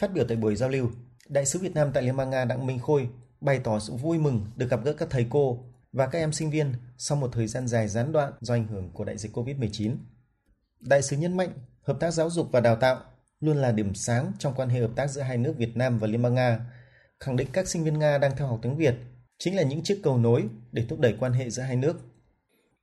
Phát biểu tại buổi giao lưu, Đại sứ Việt Nam tại Liên bang Nga Đặng Minh Khôi bày tỏ sự vui mừng được gặp gỡ các thầy cô và các em sinh viên sau một thời gian dài gián đoạn do ảnh hưởng của đại dịch COVID-19. Đại sứ nhấn mạnh hợp tác giáo dục và đào tạo luôn là điểm sáng trong quan hệ hợp tác giữa hai nước Việt Nam và Liên bang Nga, khẳng định các sinh viên Nga đang theo học tiếng Việt chính là những chiếc cầu nối để thúc đẩy quan hệ giữa hai nước.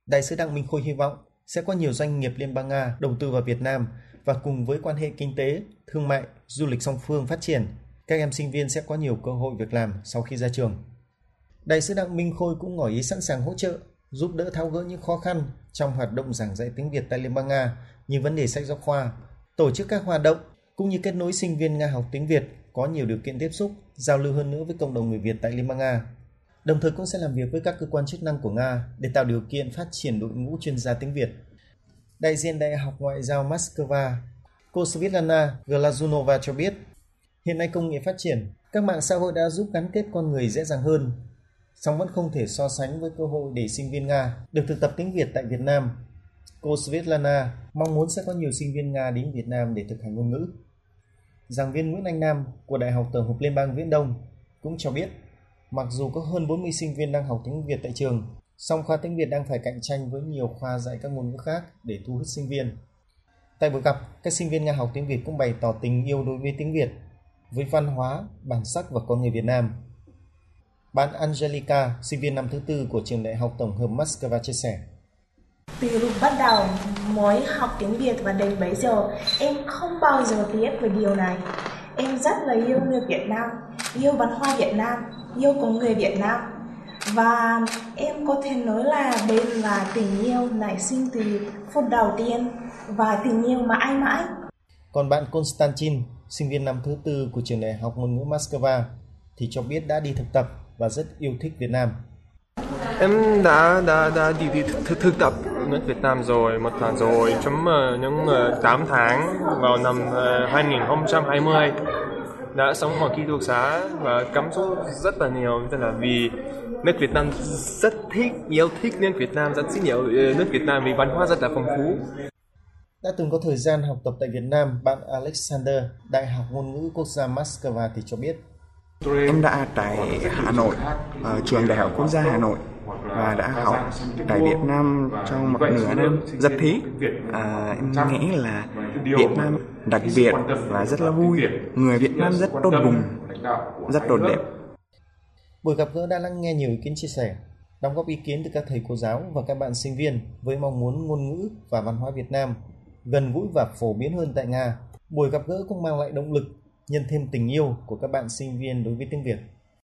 Đại sứ Đặng Minh Khôi hy vọng sẽ có nhiều doanh nghiệp Liên bang Nga đầu tư vào Việt Nam và cùng với quan hệ kinh tế, thương mại, du lịch song phương phát triển, các em sinh viên sẽ có nhiều cơ hội việc làm sau khi ra trường. Đại sứ Đặng Minh Khôi cũng ngỏ ý sẵn sàng hỗ trợ, giúp đỡ tháo gỡ những khó khăn trong hoạt động giảng dạy tiếng Việt tại Liên bang Nga như vấn đề sách giáo khoa, tổ chức các hoạt động cũng như kết nối sinh viên Nga học tiếng Việt có nhiều điều kiện tiếp xúc, giao lưu hơn nữa với cộng đồng người Việt tại Liên bang Nga. Đồng thời cũng sẽ làm việc với các cơ quan chức năng của Nga để tạo điều kiện phát triển đội ngũ chuyên gia tiếng Việt. Đại diện Đại học Ngoại giao Moscow, cô Svetlana Glazunova cho biết, hiện nay công nghệ phát triển, các mạng xã hội đã giúp gắn kết con người dễ dàng hơn, song vẫn không thể so sánh với cơ hội để sinh viên Nga được thực tập tiếng Việt tại Việt Nam. Cô Svetlana mong muốn sẽ có nhiều sinh viên Nga đến Việt Nam để thực hành ngôn ngữ. Giảng viên Nguyễn Anh Nam của Đại học Tổng hợp Liên bang Viễn Đông cũng cho biết, mặc dù có hơn 40 sinh viên đang học tiếng Việt tại trường, song khoa tiếng Việt đang phải cạnh tranh với nhiều khoa dạy các ngôn ngữ khác để thu hút sinh viên. Tại buổi gặp, các sinh viên Nga học tiếng Việt cũng bày tỏ tình yêu đối với tiếng Việt, với văn hóa, bản sắc và con người Việt Nam. Bạn Angelica, sinh viên năm thứ tư của trường Đại học Tổng hợp Moscow chia sẻ. Từ lúc bắt đầu mới học tiếng Việt và đến bây giờ, em không bao giờ biết về điều này. Em rất là yêu nước Việt Nam, yêu văn hóa Việt Nam, yêu con người Việt Nam. Và em có thể nói là đây là tình yêu nảy sinh từ phút đầu tiên và tình yêu mãi mãi. Còn bạn Konstantin, sinh viên năm thứ tư của trường đại học ngôn ngữ Moscow, thì cho biết đã đi thực tập và rất yêu thích Việt Nam. Em đã đã đã đi, đi thực, thực tập nước Việt Nam rồi một lần rồi trong uh, những uh, 8 tháng vào năm uh, 2020 đã sống ở ký túc xá và cảm xúc rất là nhiều. Tức là vì nước Việt Nam rất thích yêu thích nước Việt Nam rất thích nhiều nước Việt Nam vì văn hóa rất là phong phú. Đã từng có thời gian học tập tại Việt Nam, bạn Alexander, Đại học Ngôn ngữ Quốc gia Moscow thì cho biết. Em đã tại Hà Nội, ở trường Đại học Quốc gia Hà Nội và đã học tại Việt Nam trong một nửa năm rất thích. À, em nghĩ là Việt Nam đặc biệt và rất là vui. Người Việt Nam rất tốt bùng, rất tốt đẹp. Buổi gặp gỡ đã lắng nghe nhiều ý kiến chia sẻ, đóng góp ý kiến từ các thầy cô giáo và các bạn sinh viên với mong muốn ngôn ngữ và văn hóa Việt Nam gần gũi và phổ biến hơn tại Nga. Buổi gặp gỡ cũng mang lại động lực, nhân thêm tình yêu của các bạn sinh viên đối với tiếng Việt.